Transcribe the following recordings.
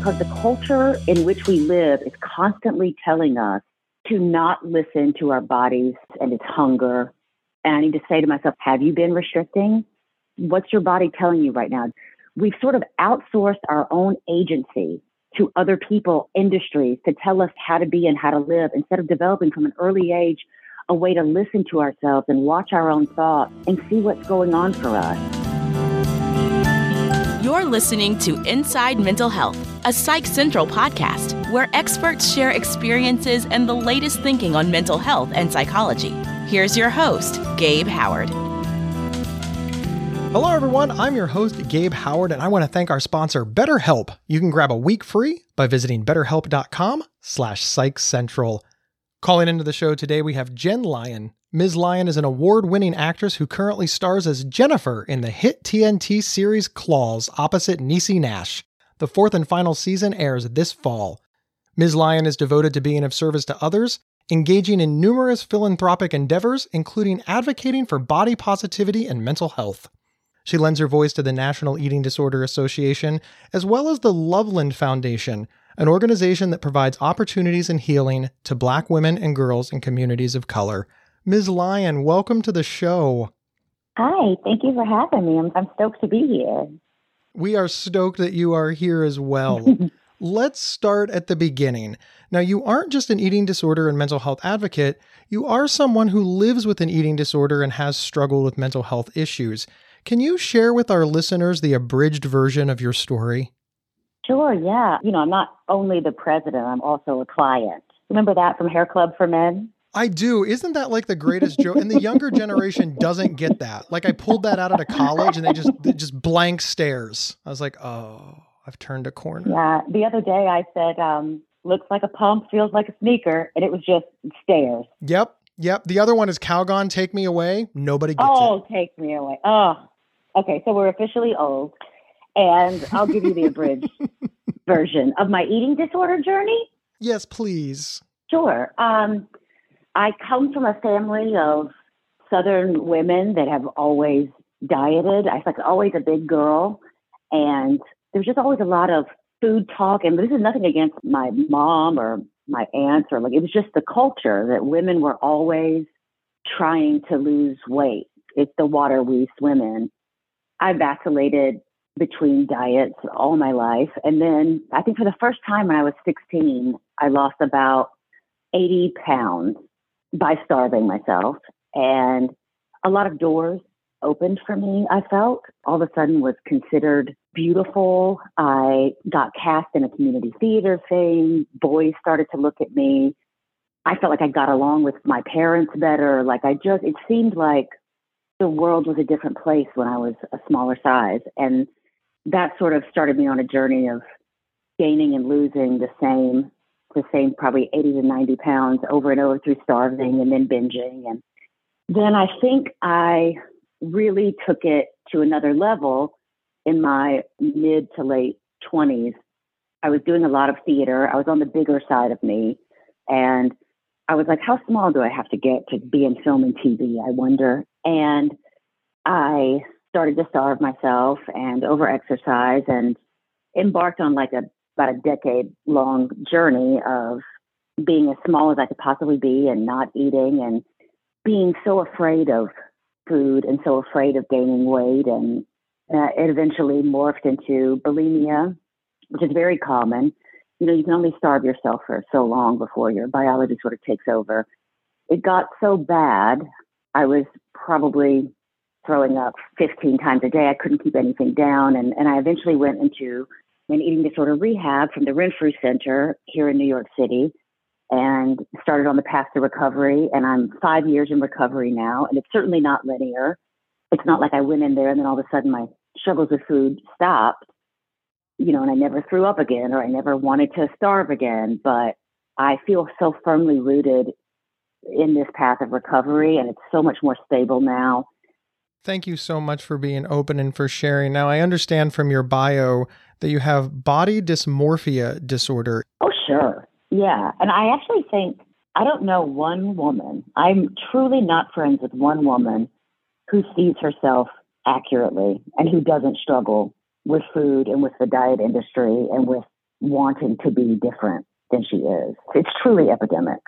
because the culture in which we live is constantly telling us to not listen to our bodies and its hunger. And I need to say to myself, have you been restricting? What's your body telling you right now? We've sort of outsourced our own agency to other people, industries to tell us how to be and how to live instead of developing from an early age a way to listen to ourselves and watch our own thoughts and see what's going on for us. You're listening to Inside Mental Health, a Psych Central podcast where experts share experiences and the latest thinking on mental health and psychology. Here's your host, Gabe Howard. Hello, everyone. I'm your host, Gabe Howard, and I want to thank our sponsor, BetterHelp. You can grab a week free by visiting betterhelp.com slash psychcentral. Calling into the show today, we have Jenn Lyon. Ms. Lyon is an award winning actress who currently stars as Jennifer in the hit TNT series Claws opposite Niecy Nash. The fourth and final season airs this fall. Ms. Lyon is devoted to being of service to others, engaging in numerous philanthropic endeavors, including advocating for body positivity and mental health. She lends her voice to the National Eating Disorder Association, as well as the Loveland Foundation, an organization that provides opportunities and healing to Black women and girls in communities of color. Ms. Lyon, welcome to the show. Hi, thank you for having me. I'm, I'm stoked to be here. We are stoked that you are here as well. Let's start at the beginning. Now, you aren't just an eating disorder and mental health advocate, you are someone who lives with an eating disorder and has struggled with mental health issues. Can you share with our listeners the abridged version of your story? Sure, yeah. You know, I'm not only the president, I'm also a client. Remember that from Hair Club for Men? I do. Isn't that like the greatest joke? And the younger generation doesn't get that. Like I pulled that out of college and they just they just blank stares. I was like, oh, I've turned a corner. Yeah. The other day I said, um, looks like a pump, feels like a sneaker, and it was just stares. Yep. Yep. The other one is Calgon, take me away. Nobody gets oh, it. Oh, take me away. Oh. Okay, so we're officially old. And I'll give you the abridged version of my eating disorder journey. Yes, please. Sure. Um, I come from a family of Southern women that have always dieted. I was like always a big girl, and there's just always a lot of food talk. And this is nothing against my mom or my aunts or like it was just the culture that women were always trying to lose weight. It's the water we swim in. I vacillated between diets all my life. And then I think for the first time when I was 16, I lost about 80 pounds by starving myself. And a lot of doors opened for me, I felt. All of a sudden was considered beautiful. I got cast in a community theater thing. Boys started to look at me. I felt like I got along with my parents better. Like I just, it seemed like the world was a different place when I was a smaller size. And that sort of started me on a journey of gaining and losing the same the same probably 80 to 90 pounds over and over through starving and then binging. And then I think I really took it to another level in my mid to late 20s. I was doing a lot of theater. I was on the bigger side of me. And I was like, how small do I have to get to be in film and TV? I wonder. And I started to starve myself and overexercise and embarked on like a about a decade long journey of being as small as I could possibly be and not eating and being so afraid of food and so afraid of gaining weight. And uh, it eventually morphed into bulimia, which is very common. You know, you can only starve yourself for so long before your biology sort of takes over. It got so bad, I was probably throwing up 15 times a day. I couldn't keep anything down. And, and I eventually went into an eating disorder rehab from the Renfrew Center here in New York City and started on the path to recovery. And I'm five years in recovery now. And it's certainly not linear. It's not like I went in there and then all of a sudden my struggles with food stopped, you know, and I never threw up again or I never wanted to starve again. But I feel so firmly rooted in this path of recovery and it's so much more stable now Thank you so much for being open and for sharing. Now, I understand from your bio that you have body dysmorphia disorder. Oh, sure. Yeah. And I actually think, I don't know one woman, I'm truly not friends with one woman who sees herself accurately and who doesn't struggle with food and with the diet industry and with wanting to be different than she is. It's truly epidemic.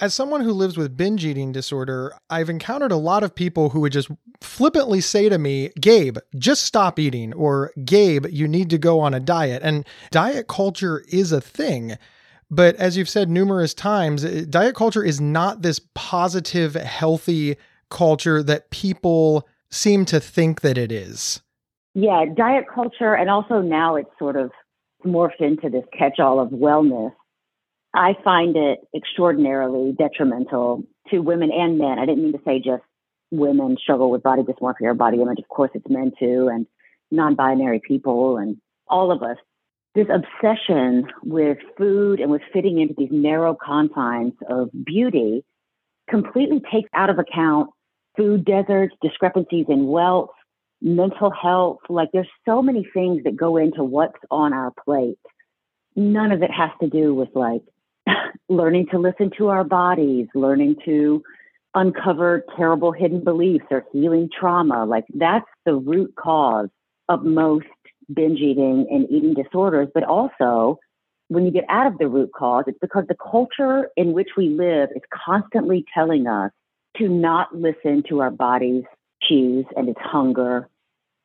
As someone who lives with binge eating disorder, I've encountered a lot of people who would just flippantly say to me, Gabe, just stop eating, or Gabe, you need to go on a diet. And diet culture is a thing. But as you've said numerous times, eh, diet culture is not this positive, healthy culture that people seem to think that it is. Yeah, diet culture, and also now it's sort of morphed into this catch all of wellness I find it extraordinarily detrimental to women and men. I didn't mean to say just women struggle with body dysmorphia or body image. Of course, it's men too, and non binary people, and all of us. This obsession with food and with fitting into these narrow confines of beauty completely takes out of account food deserts, discrepancies in wealth, mental health. Like, there's so many things that go into what's on our plate. None of it has to do with like learning to listen to our bodies, learning to uncover terrible hidden beliefs or healing trauma. Like that's the root cause of most binge eating and eating disorders. But also, when you get out of the root cause, it's because the culture in which we live is constantly telling us to not listen to our body's cues and its hunger.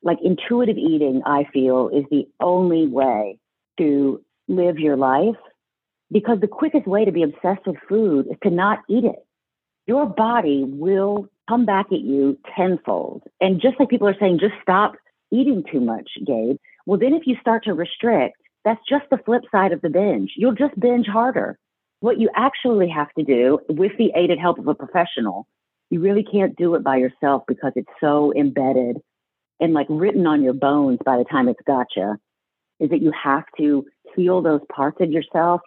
Like intuitive eating, I feel, is the only way to live your life because the quickest way to be obsessed with food is to not eat it. Your body will come back at you tenfold. And just like people are saying, just stop eating too much, Gabe. Well, then if you start to restrict, that's just the flip side of the binge. You'll just binge harder. What you actually have to do with the aided help of a professional, you really can't do it by yourself because it's so embedded and like written on your bones by the time it's gotcha, is that you have to heal those parts of yourself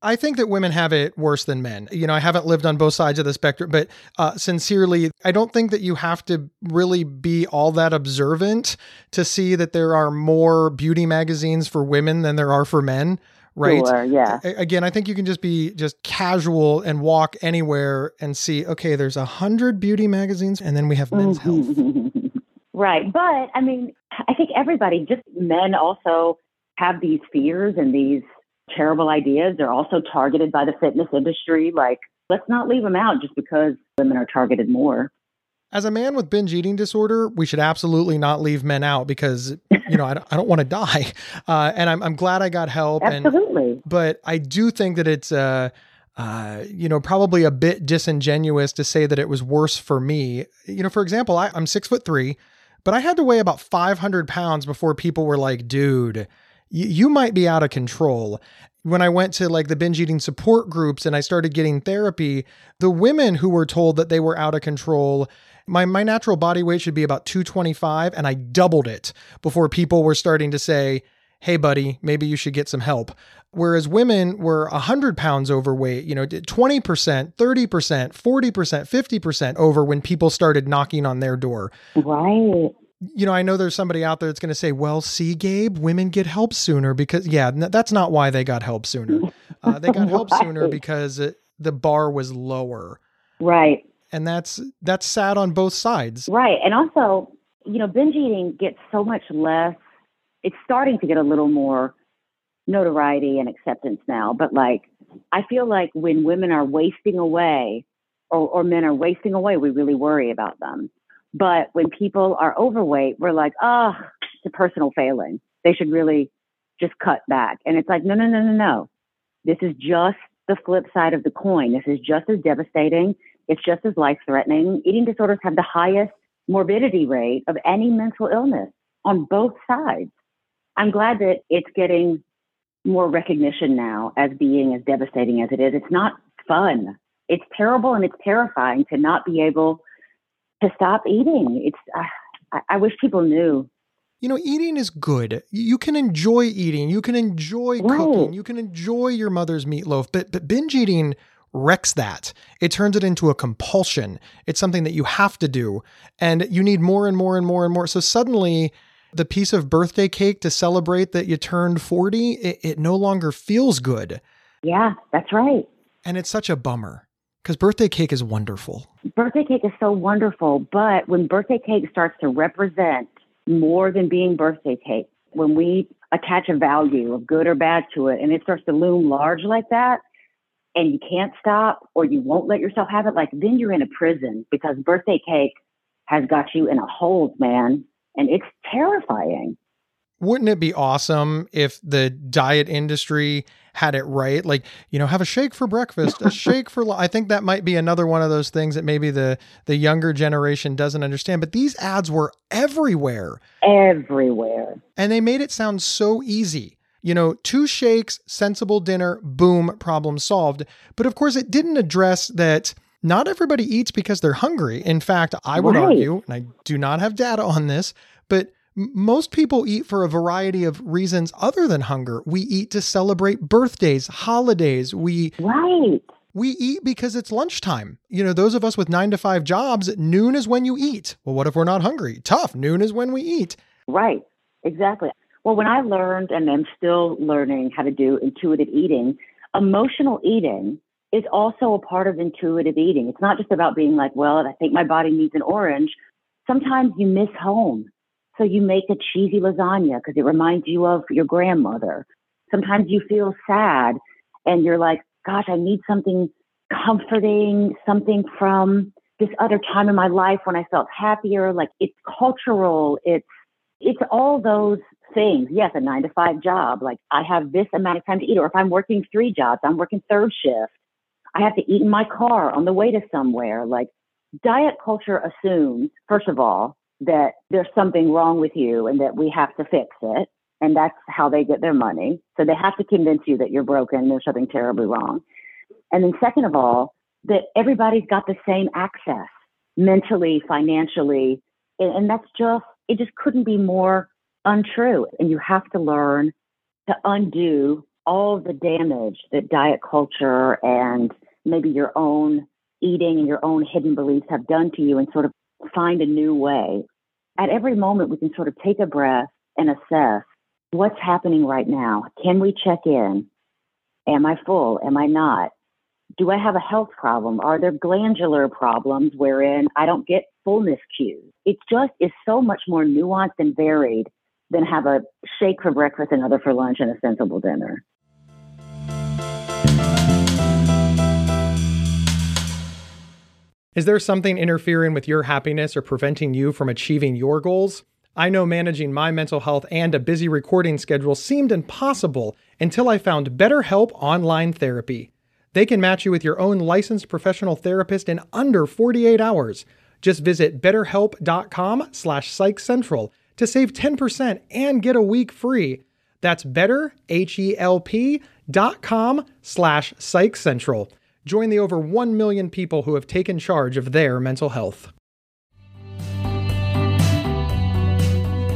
I think that women have it worse than men. You know, I haven't lived on both sides of the spectrum, but uh, sincerely, I don't think that you have to really be all that observant to see that there are more beauty magazines for women than there are for men. Right. Sure, yeah. Again, I think you can just be just casual and walk anywhere and see, okay, there's a hundred beauty magazines and then we have men's health. right. But I mean, I think everybody, just men also have these fears and these terrible ideas. They're also targeted by the fitness industry. Like, let's not leave them out just because women are targeted more. As a man with binge eating disorder, we should absolutely not leave men out because, you know, I don't, I don't want to die. Uh, and I'm, I'm glad I got help. Absolutely. And, but I do think that it's, uh, uh, you know, probably a bit disingenuous to say that it was worse for me. You know, for example, I, I'm six foot three, but I had to weigh about 500 pounds before people were like, dude, you might be out of control. When I went to like the binge eating support groups and I started getting therapy, the women who were told that they were out of control, my, my natural body weight should be about 225, and I doubled it before people were starting to say, hey, buddy, maybe you should get some help. Whereas women were 100 pounds overweight, you know, 20%, 30%, 40%, 50% over when people started knocking on their door. Right you know, I know there's somebody out there that's going to say, well, see, Gabe, women get help sooner because, yeah, that's not why they got help sooner. Uh, they got help sooner because it, the bar was lower. Right. And that's, that's sad on both sides. Right. And also, you know, binge eating gets so much less, it's starting to get a little more notoriety and acceptance now. But like, I feel like when women are wasting away or, or men are wasting away, we really worry about them but when people are overweight, we're like, oh, it's a personal failing. They should really just cut back. And it's like, no, no, no, no, no. This is just the flip side of the coin. This is just as devastating. It's just as life threatening. Eating disorders have the highest morbidity rate of any mental illness on both sides. I'm glad that it's getting more recognition now as being as devastating as it is. It's not fun. It's terrible and it's terrifying to not be able to stop eating. It's uh, I, I wish people knew you know, eating is good. You can enjoy eating. You can enjoy right. cooking. You can enjoy your mother's meatloaf. But but binge eating wrecks that. It turns it into a compulsion. It's something that you have to do, and you need more and more and more and more. So suddenly, the piece of birthday cake to celebrate that you turned forty, it, it no longer feels good. Yeah, that's right. And it's such a bummer. Because birthday cake is wonderful. Birthday cake is so wonderful, but when birthday cake starts to represent more than being birthday cake, when we attach a value of good or bad to it and it starts to loom large like that and you can't stop or you won't let yourself have it, like then you're in a prison because birthday cake has got you in a hold, man. And it's terrifying. Wouldn't it be awesome if the diet industry had it right? Like, you know, have a shake for breakfast, a shake for I think that might be another one of those things that maybe the the younger generation doesn't understand, but these ads were everywhere. Everywhere. And they made it sound so easy. You know, two shakes, sensible dinner, boom, problem solved. But of course, it didn't address that not everybody eats because they're hungry. In fact, I would right. argue, and I do not have data on this, but most people eat for a variety of reasons other than hunger. We eat to celebrate birthdays, holidays. We Right. We eat because it's lunchtime. You know, those of us with 9 to 5 jobs, noon is when you eat. Well, what if we're not hungry? Tough. Noon is when we eat. Right. Exactly. Well, when I learned and I'm still learning how to do intuitive eating, emotional eating is also a part of intuitive eating. It's not just about being like, well, I think my body needs an orange. Sometimes you miss home so you make a cheesy lasagna because it reminds you of your grandmother. Sometimes you feel sad and you're like, gosh, I need something comforting, something from this other time in my life when I felt happier. Like it's cultural. It's, it's all those things. Yes, a nine to five job. Like I have this amount of time to eat, or if I'm working three jobs, I'm working third shift. I have to eat in my car on the way to somewhere. Like diet culture assumes, first of all, that there's something wrong with you and that we have to fix it. And that's how they get their money. So they have to convince you that you're broken, there's something terribly wrong. And then, second of all, that everybody's got the same access mentally, financially. And, that's just, it just couldn't be more untrue. And you have to learn to undo all the damage that diet culture and maybe your own eating and your own hidden beliefs have done to you and sort of find a new way. At every moment, we can sort of take a breath and assess what's happening right now. Can we check in? Am I full? Am I not? Do I have a health problem? Are there glandular problems wherein I don't get fullness cues? It just is so much more nuanced and varied than have a shake for breakfast, another for lunch, and a sensible dinner. Is there something interfering with your happiness or preventing you from achieving your goals? I know managing my mental health and a busy recording schedule seemed impossible until I found BetterHelp Online Therapy. They can match you with your own licensed professional therapist in under 48 hours. Just visit betterhelp.com slash psychcentral to save 10% and get a week free. That's betterhelp.com slash psychcentral. Join the over 1 million people who have taken charge of their mental health.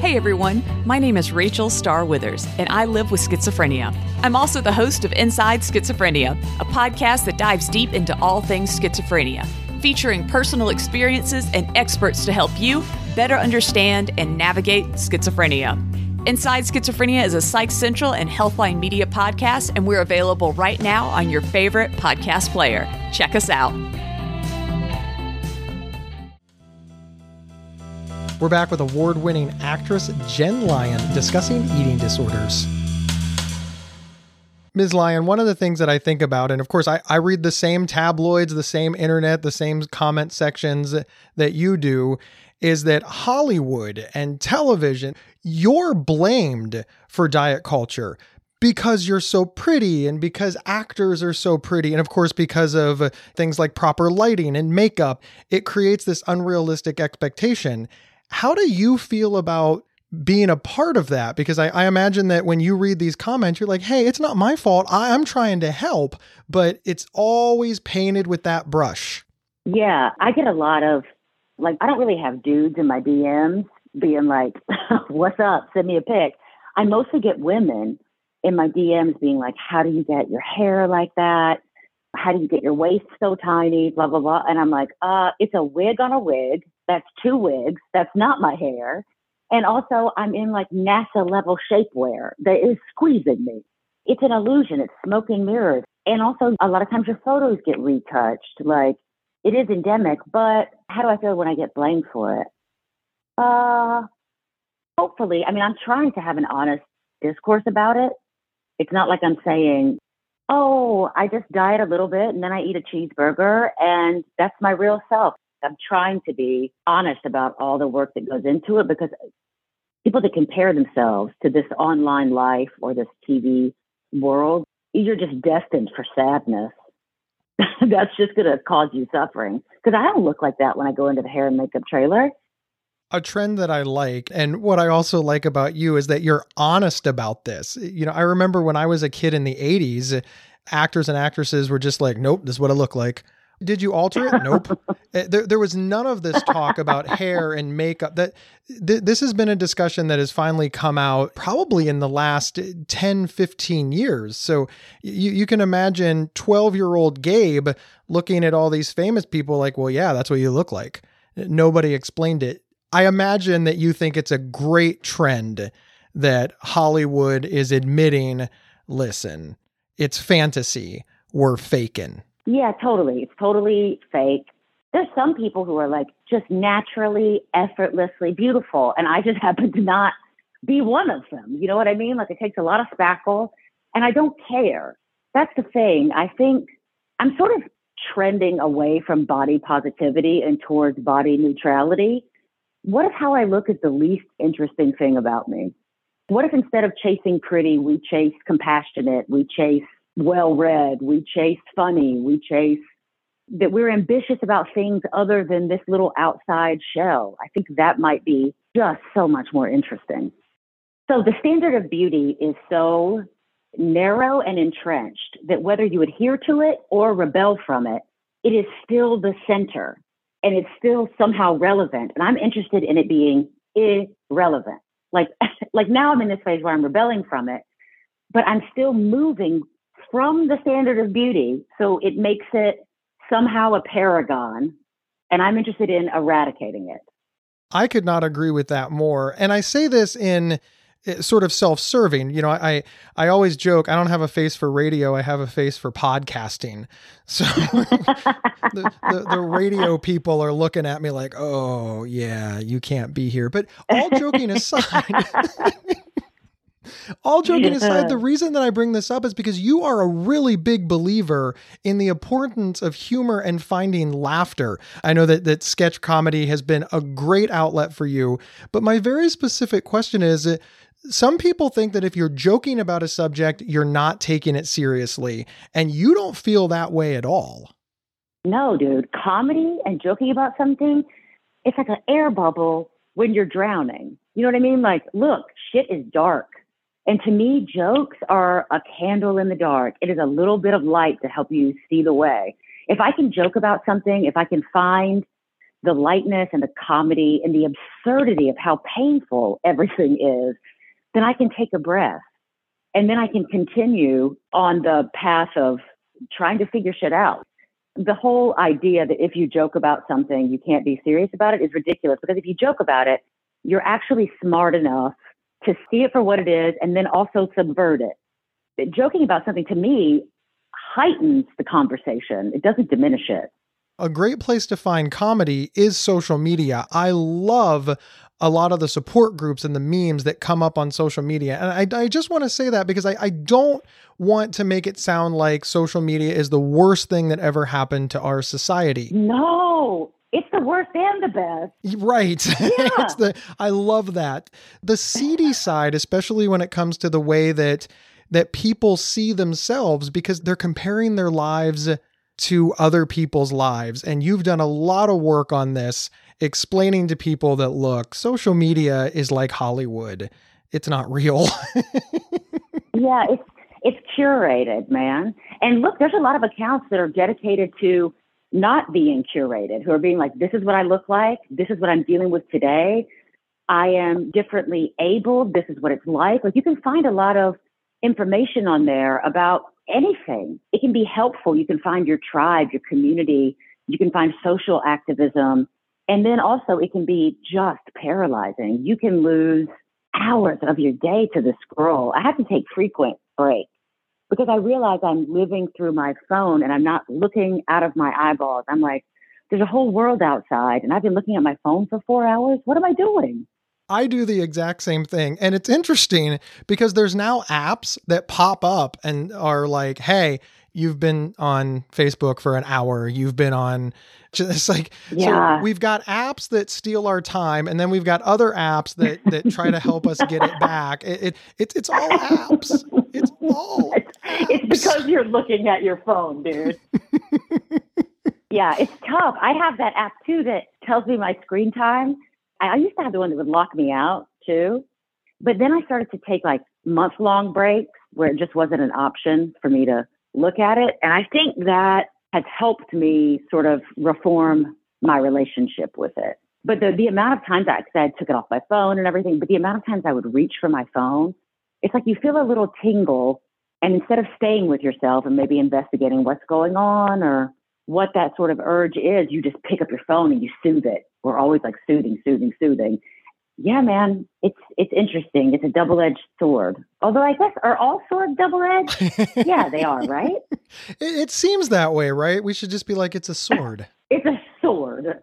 Hey everyone, my name is Rachel Star Withers, and I live with schizophrenia. I'm also the host of Inside Schizophrenia, a podcast that dives deep into all things schizophrenia, featuring personal experiences and experts to help you better understand and navigate schizophrenia. Inside Schizophrenia is a Psych Central and Healthline Media podcast, and we're available right now on your favorite podcast player. Check us out. We're back with award winning actress Jenn Lyon discussing eating disorders. Ms. Lyon, one of the things that I think about, and of course, I, I read the same tabloids, the same internet, the same comment sections that you do, is that Hollywood and television, you're blamed for diet culture because you're so pretty and because actors are so pretty. And of course, because of things like proper lighting and makeup, it creates this unrealistic expectation. How do you feel about being a part of that? Because I, I, imagine that when you read these comments, you're like, hey, it's not my fault. I, I'm trying to help, but it's always painted with that brush. Yeah, I get a lot of like I don't really have dudes in my DMs being like, "What's up? Send me a pic." I mostly get women in my DMs being like, "How do you get your hair like that? How do you get your waist so tiny?" Blah blah blah. And I'm like, "Uh, it's a wig on a wig. That's two wigs. That's not my hair." And also, I'm in like NASA level shapewear that is squeezing me. It's an illusion. It's smoking mirrors. And also, a lot of times your photos get retouched. Like, it is endemic, but how do I feel when I get blamed for it? Uh, hopefully, I mean, I'm trying to have an honest discourse about it. It's not like I'm saying, oh, I just diet a little bit and then I eat a cheeseburger and that's my real self. I'm trying to be honest about all the work that goes into it because people that compare themselves to this online life or this TV world, you're just destined for sadness. That's just going to cause you suffering. Because I don't look like that when I go into the hair and makeup trailer. A trend that I like, and what I also like about you is that you're honest about this. You know, I remember when I was a kid in the 80s, actors and actresses were just like, nope, this is what I look like. Did you alter it? Nope. Eh, there, there was none of this talk about hair and makeup. That th- this has been a discussion that has finally come out probably in the last 10, 15 years. So you, you can imagine 12 year old Gabe looking at all these famous people like, well, yeah, that's what you look like. Nobody explained it. I imagine that you think it's a great trend that Hollywood is admitting, listen, it's fantasy. We're faking. Yeah, totally. It's totally fake. There's some people who are like just naturally, effortlessly beautiful. And I just happen to not be one of them. You know what I mean? Like it takes a lot of spackle and I don't care. That's the thing. I think I'm sort of trending away from body positivity and towards body neutrality. What if how I look is the least interesting thing about me? What if instead of chasing pretty, we chase compassionate, we chase well read, we chase funny, we chase that we're ambitious about things other than this little outside shell. I think that might be just so much more interesting. So the standard of beauty is so narrow and entrenched that whether you adhere to it or rebel from it, it is still the center and it's still somehow relevant. And I'm interested in it being irrelevant. Like, like now I'm in this phase where I'm rebelling from it, but I'm still moving from the standard of beauty. So it makes it somehow a paragon. And I'm interested in eradicating it. I could not agree with that more. And I say this in Eh, sort of self-serving. You know, I I always joke I don't have a face for radio. I have a face for podcasting. So the, the, the radio people are looking at me like, "Oh yeah, you can't be here." But all joking aside. All joking aside, the reason that I bring this up is because you are a really big believer in the importance of humor and finding laughter. I know that, that sketch comedy has been a great outlet for you, but my very specific question is some people think that if you're joking about a subject, you're not taking it seriously, and you don't feel that way at all. No, dude. Comedy and joking about something, it's like an air bubble when you're drowning. You know what I mean? Like, look, shit is dark and to me, jokes are a candle in the dark. It is a little bit of light to help you see the way. If I can joke about something, if I can find the lightness and the comedy and the absurdity of how painful everything is, then I can take a breath. And then I can continue on the path of trying to figure shit out. The whole idea that if you joke about something, you can't be serious about it is ridiculous because if you joke about it, you're actually smart enough to see it for what it is and then also subvert it. But joking about something to me heightens the conversation, it doesn't diminish it. A great place to find comedy is social media. I love a lot of the support groups and the memes that come up on social media. And I, I just want to say that because I, I don't want to make it sound like social media is the worst thing that ever happened to our society. No, it's the worst and the best. Right. Yeah. the I love that. The seedy side, especially when it comes to the way that that people see themselves because they're comparing their lives to other people's lives. And you've done a lot of work on this, explaining to people that look, social media is like Hollywood. It's not real. yeah, it's it's curated, man. And look, there's a lot of accounts that are dedicated to not being curated, who are being like, this is what I look like, this is what I'm dealing with today. I am differently abled, this is what it's like. Like you can find a lot of information on there about anything. It can be helpful. You can find your tribe, your community, you can find social activism. And then also it can be just paralyzing. You can lose hours of your day to the scroll. I have to take frequent breaks because I realize I'm living through my phone and I'm not looking out of my eyeballs. I'm like, there's a whole world outside, and I've been looking at my phone for four hours. What am I doing? I do the exact same thing. And it's interesting because there's now apps that pop up and are like, hey, you've been on Facebook for an hour, you've been on it's like yeah. so we've got apps that steal our time and then we've got other apps that that try to help us get it back. It, it, it it's all apps. It's all apps. it's because you're looking at your phone, dude. yeah, it's tough. I have that app too that tells me my screen time. I used to have the one that would lock me out too. But then I started to take like month long breaks where it just wasn't an option for me to look at it. And I think that has helped me sort of reform my relationship with it. But the, the amount of times I, I took it off my phone and everything, but the amount of times I would reach for my phone, it's like you feel a little tingle. And instead of staying with yourself and maybe investigating what's going on or what that sort of urge is, you just pick up your phone and you soothe it. We're always like soothing, soothing, soothing yeah, man, it's it's interesting. It's a double edged sword. Although I guess are all swords double edged? yeah, they are, right? It, it, seems that way, right? We should just be like, it's a sword. it's a sword.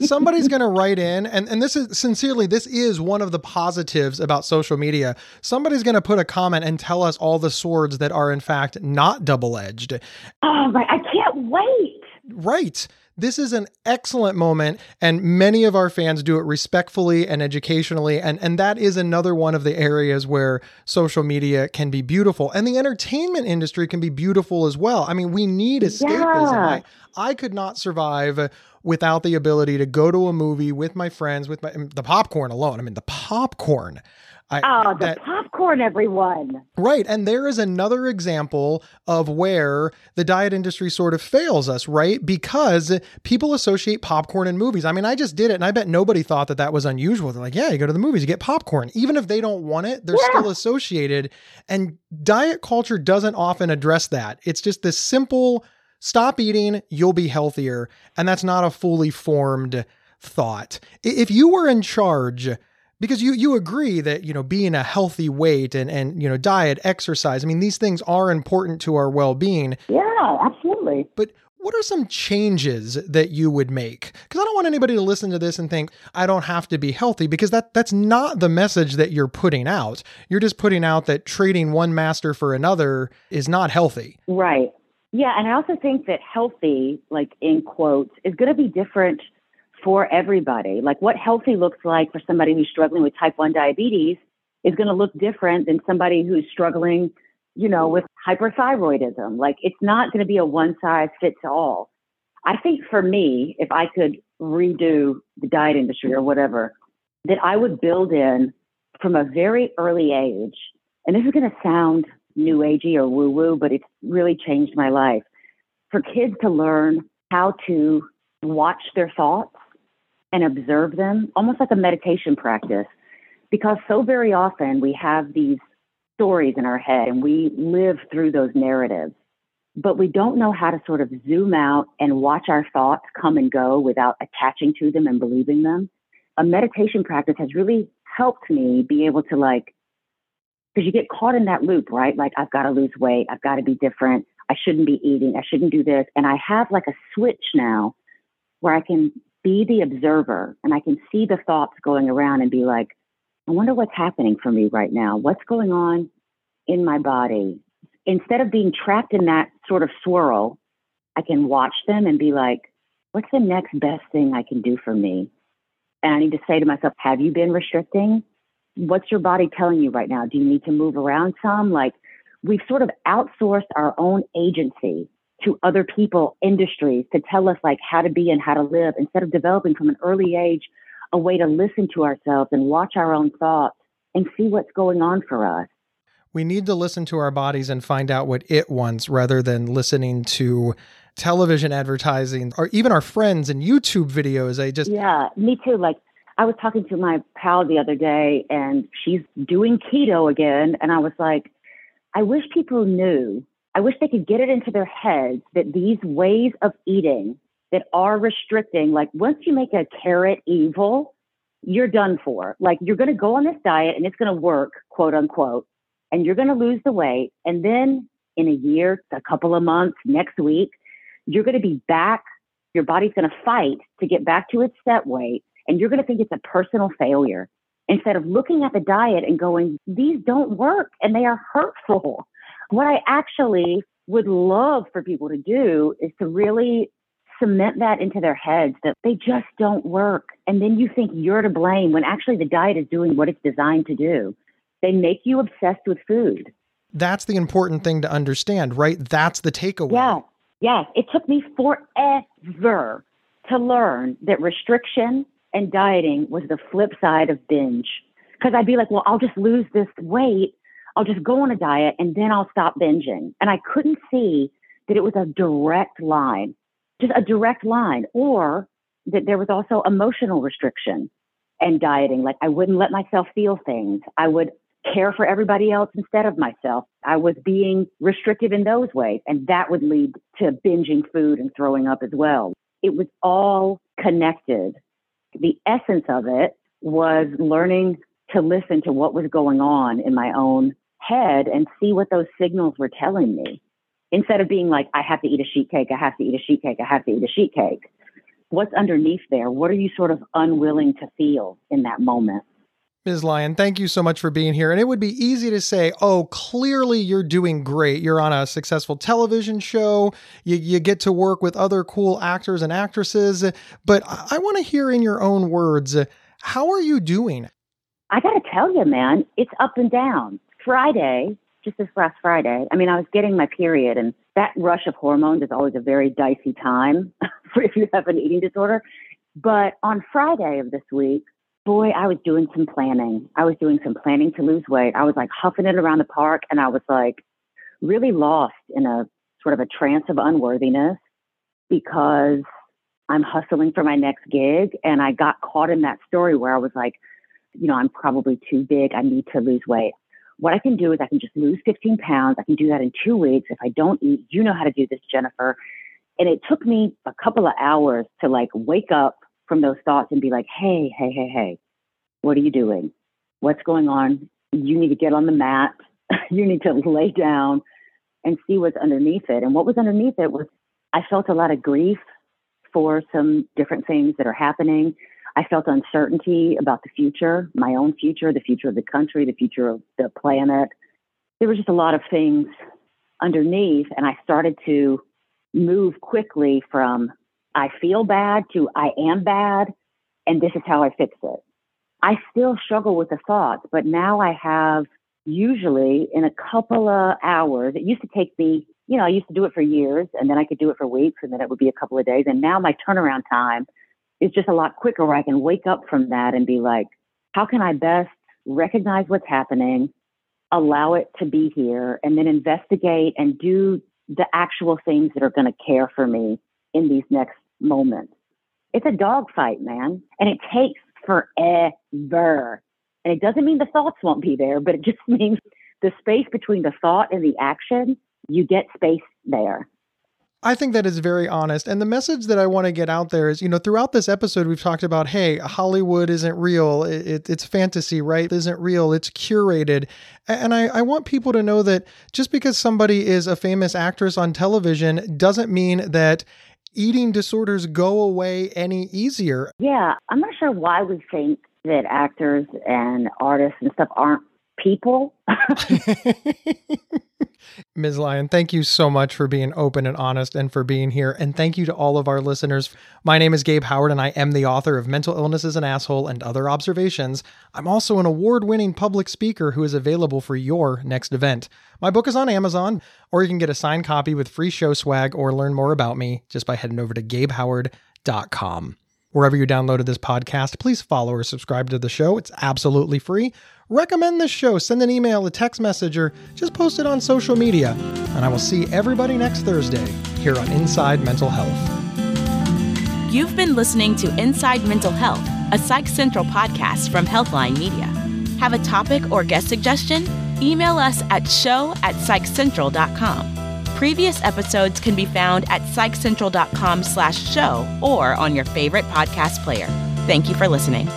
Somebody's going to write in, and and this is sincerely, this is one of the positives about social media. Somebody's going to put a comment and tell us all the swords that are in fact not double edged. Oh, right! I can't wait. Right. This is an excellent moment, and many of our fans do it respectfully and educationally. And, and that is another one of the areas where social media can be beautiful. And the entertainment industry can be beautiful as well. I mean, we need escapism. Yeah. I, I could not survive without the ability to go to a movie with my friends, with my the popcorn alone. I mean, the popcorn I, oh, the that, popcorn, everyone. Right. And there is another example of where the diet industry sort of fails us, right? Because people associate popcorn and movies. I mean, I just did it and I bet nobody thought that that was unusual. They're like, yeah, you go to the movies, you get popcorn. Even if they don't want it, they're yeah. still associated. And diet culture doesn't often address that. It's just this simple stop eating, you'll be healthier. And that's not a fully formed thought. If you were in charge, because you you agree that you know being a healthy weight and and you know diet exercise i mean these things are important to our well-being. Yeah absolutely. But what are some changes that you would make? Because i don't want anybody to listen to this and think i don't have to be healthy because that that's not the message that you're putting out. You're just putting out that trading one master for another is not healthy. Right. Yeah and i also think that healthy like in quotes is going to be different for everybody. Like what healthy looks like for somebody who's struggling with type 1 diabetes is going to look different than somebody who's struggling, you know, with hyperthyroidism. Like it's not going to be a one size fits all. I think for me, if I could redo the diet industry or whatever, that I would build in from a very early age, and this is going to sound new agey or woo woo, but it's really changed my life. For kids to learn how to watch their thoughts and observe them, almost like a meditation practice. Because so very often we have these stories in our head and we live through those narratives, but we don't know how to sort of zoom out and watch our thoughts come and go without attaching to them and believing them. A meditation practice has really helped me be able to like, because you get caught in that loop, right? Like, I've got to lose weight, I've got to be different, I shouldn't be eating, I shouldn't do this. And I have like a switch now where I can be the observer and I can see the thoughts going around and be like, I wonder what's happening for me right now. What's going on in my body? Instead of being trapped in that sort of swirl, I can watch them and be like, what's the next best thing I can do for me? And I need to say to myself, have you been restricting? What's your body telling you right now? Do you need to move around some? Like, we've sort of outsourced our own agency to other people, industries to tell us like how to be and how to live instead of developing from an early age a way to listen to ourselves and watch our own thoughts and see what's going on for us. We need to listen to our bodies and find out what it wants rather than listening to television advertising or even our friends and YouTube videos. I just Yeah, me too. Like I was talking to my pal the other day and she's doing keto again and I was like I wish people knew I wish they could get it into their heads that these ways of eating that are restricting, like once you make a carrot evil, you're done for. Like you're going to go on this diet and it's going to work, quote unquote, and you're going to lose the weight. And then in a year, a couple of months, next week, you're going to be back. Your body's going to fight to get back to its set weight. and you're going to think it's a personal failure instead of looking at the diet and going, these don't work and they are hurtful. What I actually would love for people to do is to really cement that into their heads that they just don't work. And then you think you're to blame when actually the diet is doing what it's designed to do. They make you obsessed with food. That's the important thing to understand, right? That's the takeaway. Yeah. Yes. It took me forever to learn that restriction and dieting was the flip side of binge. Because I'd be like, well, I'll just lose this weight. I'll just go on a diet and then I'll stop binging. And I couldn't see that it was a direct line, just a direct line, or that there was also emotional restriction and dieting. Like I wouldn't let myself feel things. I would care for everybody else instead of myself. I was being restrictive in those ways. And that would lead to binging food and throwing up as well. It was all connected. The essence of it was learning to listen to what was going on in my own head and see what those signals were telling me. Instead of being like, I have to eat a sheet cake, I have to eat a sheet cake, I have to eat a sheet cake. What's underneath there? What are you sort of unwilling to feel in that moment? Ms. Lyon, thank you so much for being here. And it would be easy to say, oh, clearly you're doing great. You're on a successful television show. You, you get to work with other cool actors and actresses. But I want to hear in your own words, how are you doing? I got to tell you, man, it's up and down. Friday, just this last Friday, I mean, I was getting my period, and that rush of hormones is always a very dicey time for if you have an eating disorder. But on Friday of this week, boy, I was doing some planning. I was doing some planning to lose weight. I was like huffing it around the park and I was like really lost in a sort of a trance of unworthiness because I'm hustling for my next gig. And I got caught in that story where I was like, you know, I'm probably too big. I need to lose weight. What I can do is I can just lose 15 pounds. I can do that in two weeks if I don't eat. You know how to do this, Jennifer. And it took me a couple of hours to like wake up from those thoughts and be like, hey, hey, hey, hey, what are you doing? What's going on? You need to get on the mat. you need to lay down and see what's underneath it. And what was underneath it was I felt a lot of grief for some different things that are happening. I felt uncertainty about the future, my own future, the future of the country, the future of the planet. There were just a lot of things underneath, and I started to move quickly from I feel bad to I am bad, and this is how I fix it. I still struggle with the thoughts, but now I have usually in a couple of hours, it used to take me, you know, I used to do it for years and then I could do it for weeks and then it would be a couple of days. And now my turnaround time is just a lot quicker where I can wake up from that and be like, how can I best recognize what's happening, allow it to be here, and then investigate and do the actual things that are going to care for me in these next moments. It's a dogfight, man. And it takes forever. And it doesn't mean the thoughts won't be there, but it just means the space between the thought and the action, you get space there. I think that is very honest. And the message that I want to get out there is, you know, throughout this episode, we've talked about, hey, Hollywood isn't real. It, it, it's fantasy, right? It isn't real. It's curated. And I, I want people to know that just because somebody is a famous actress on television doesn't mean that eating disorders go away any easier. Yeah, I'm not sure why we think that actors and artists and stuff aren't people. Ms. Lyon, thank you so much for being open and honest and for being here. And thank you to all of our listeners. My name is Gabe Howard, and I am the author of Mental Illness is an Asshole and Other Observations. I'm also an award winning public speaker who is available for your next event. My book is on Amazon, or you can get a signed copy with free show swag or learn more about me just by heading over to gabehoward.com. Wherever you downloaded this podcast, please follow or subscribe to the show. It's absolutely free. Recommend this show, send an email, a text message, or just post it on social media. And I will see everybody next Thursday here on Inside Mental Health. You've been listening to Inside Mental Health, a Psych Central podcast from Healthline Media. Have a topic or guest suggestion? Email us at show at psychcentral.com. Previous episodes can be found at psychcentral.com slash show or on your favorite podcast player. Thank you for listening.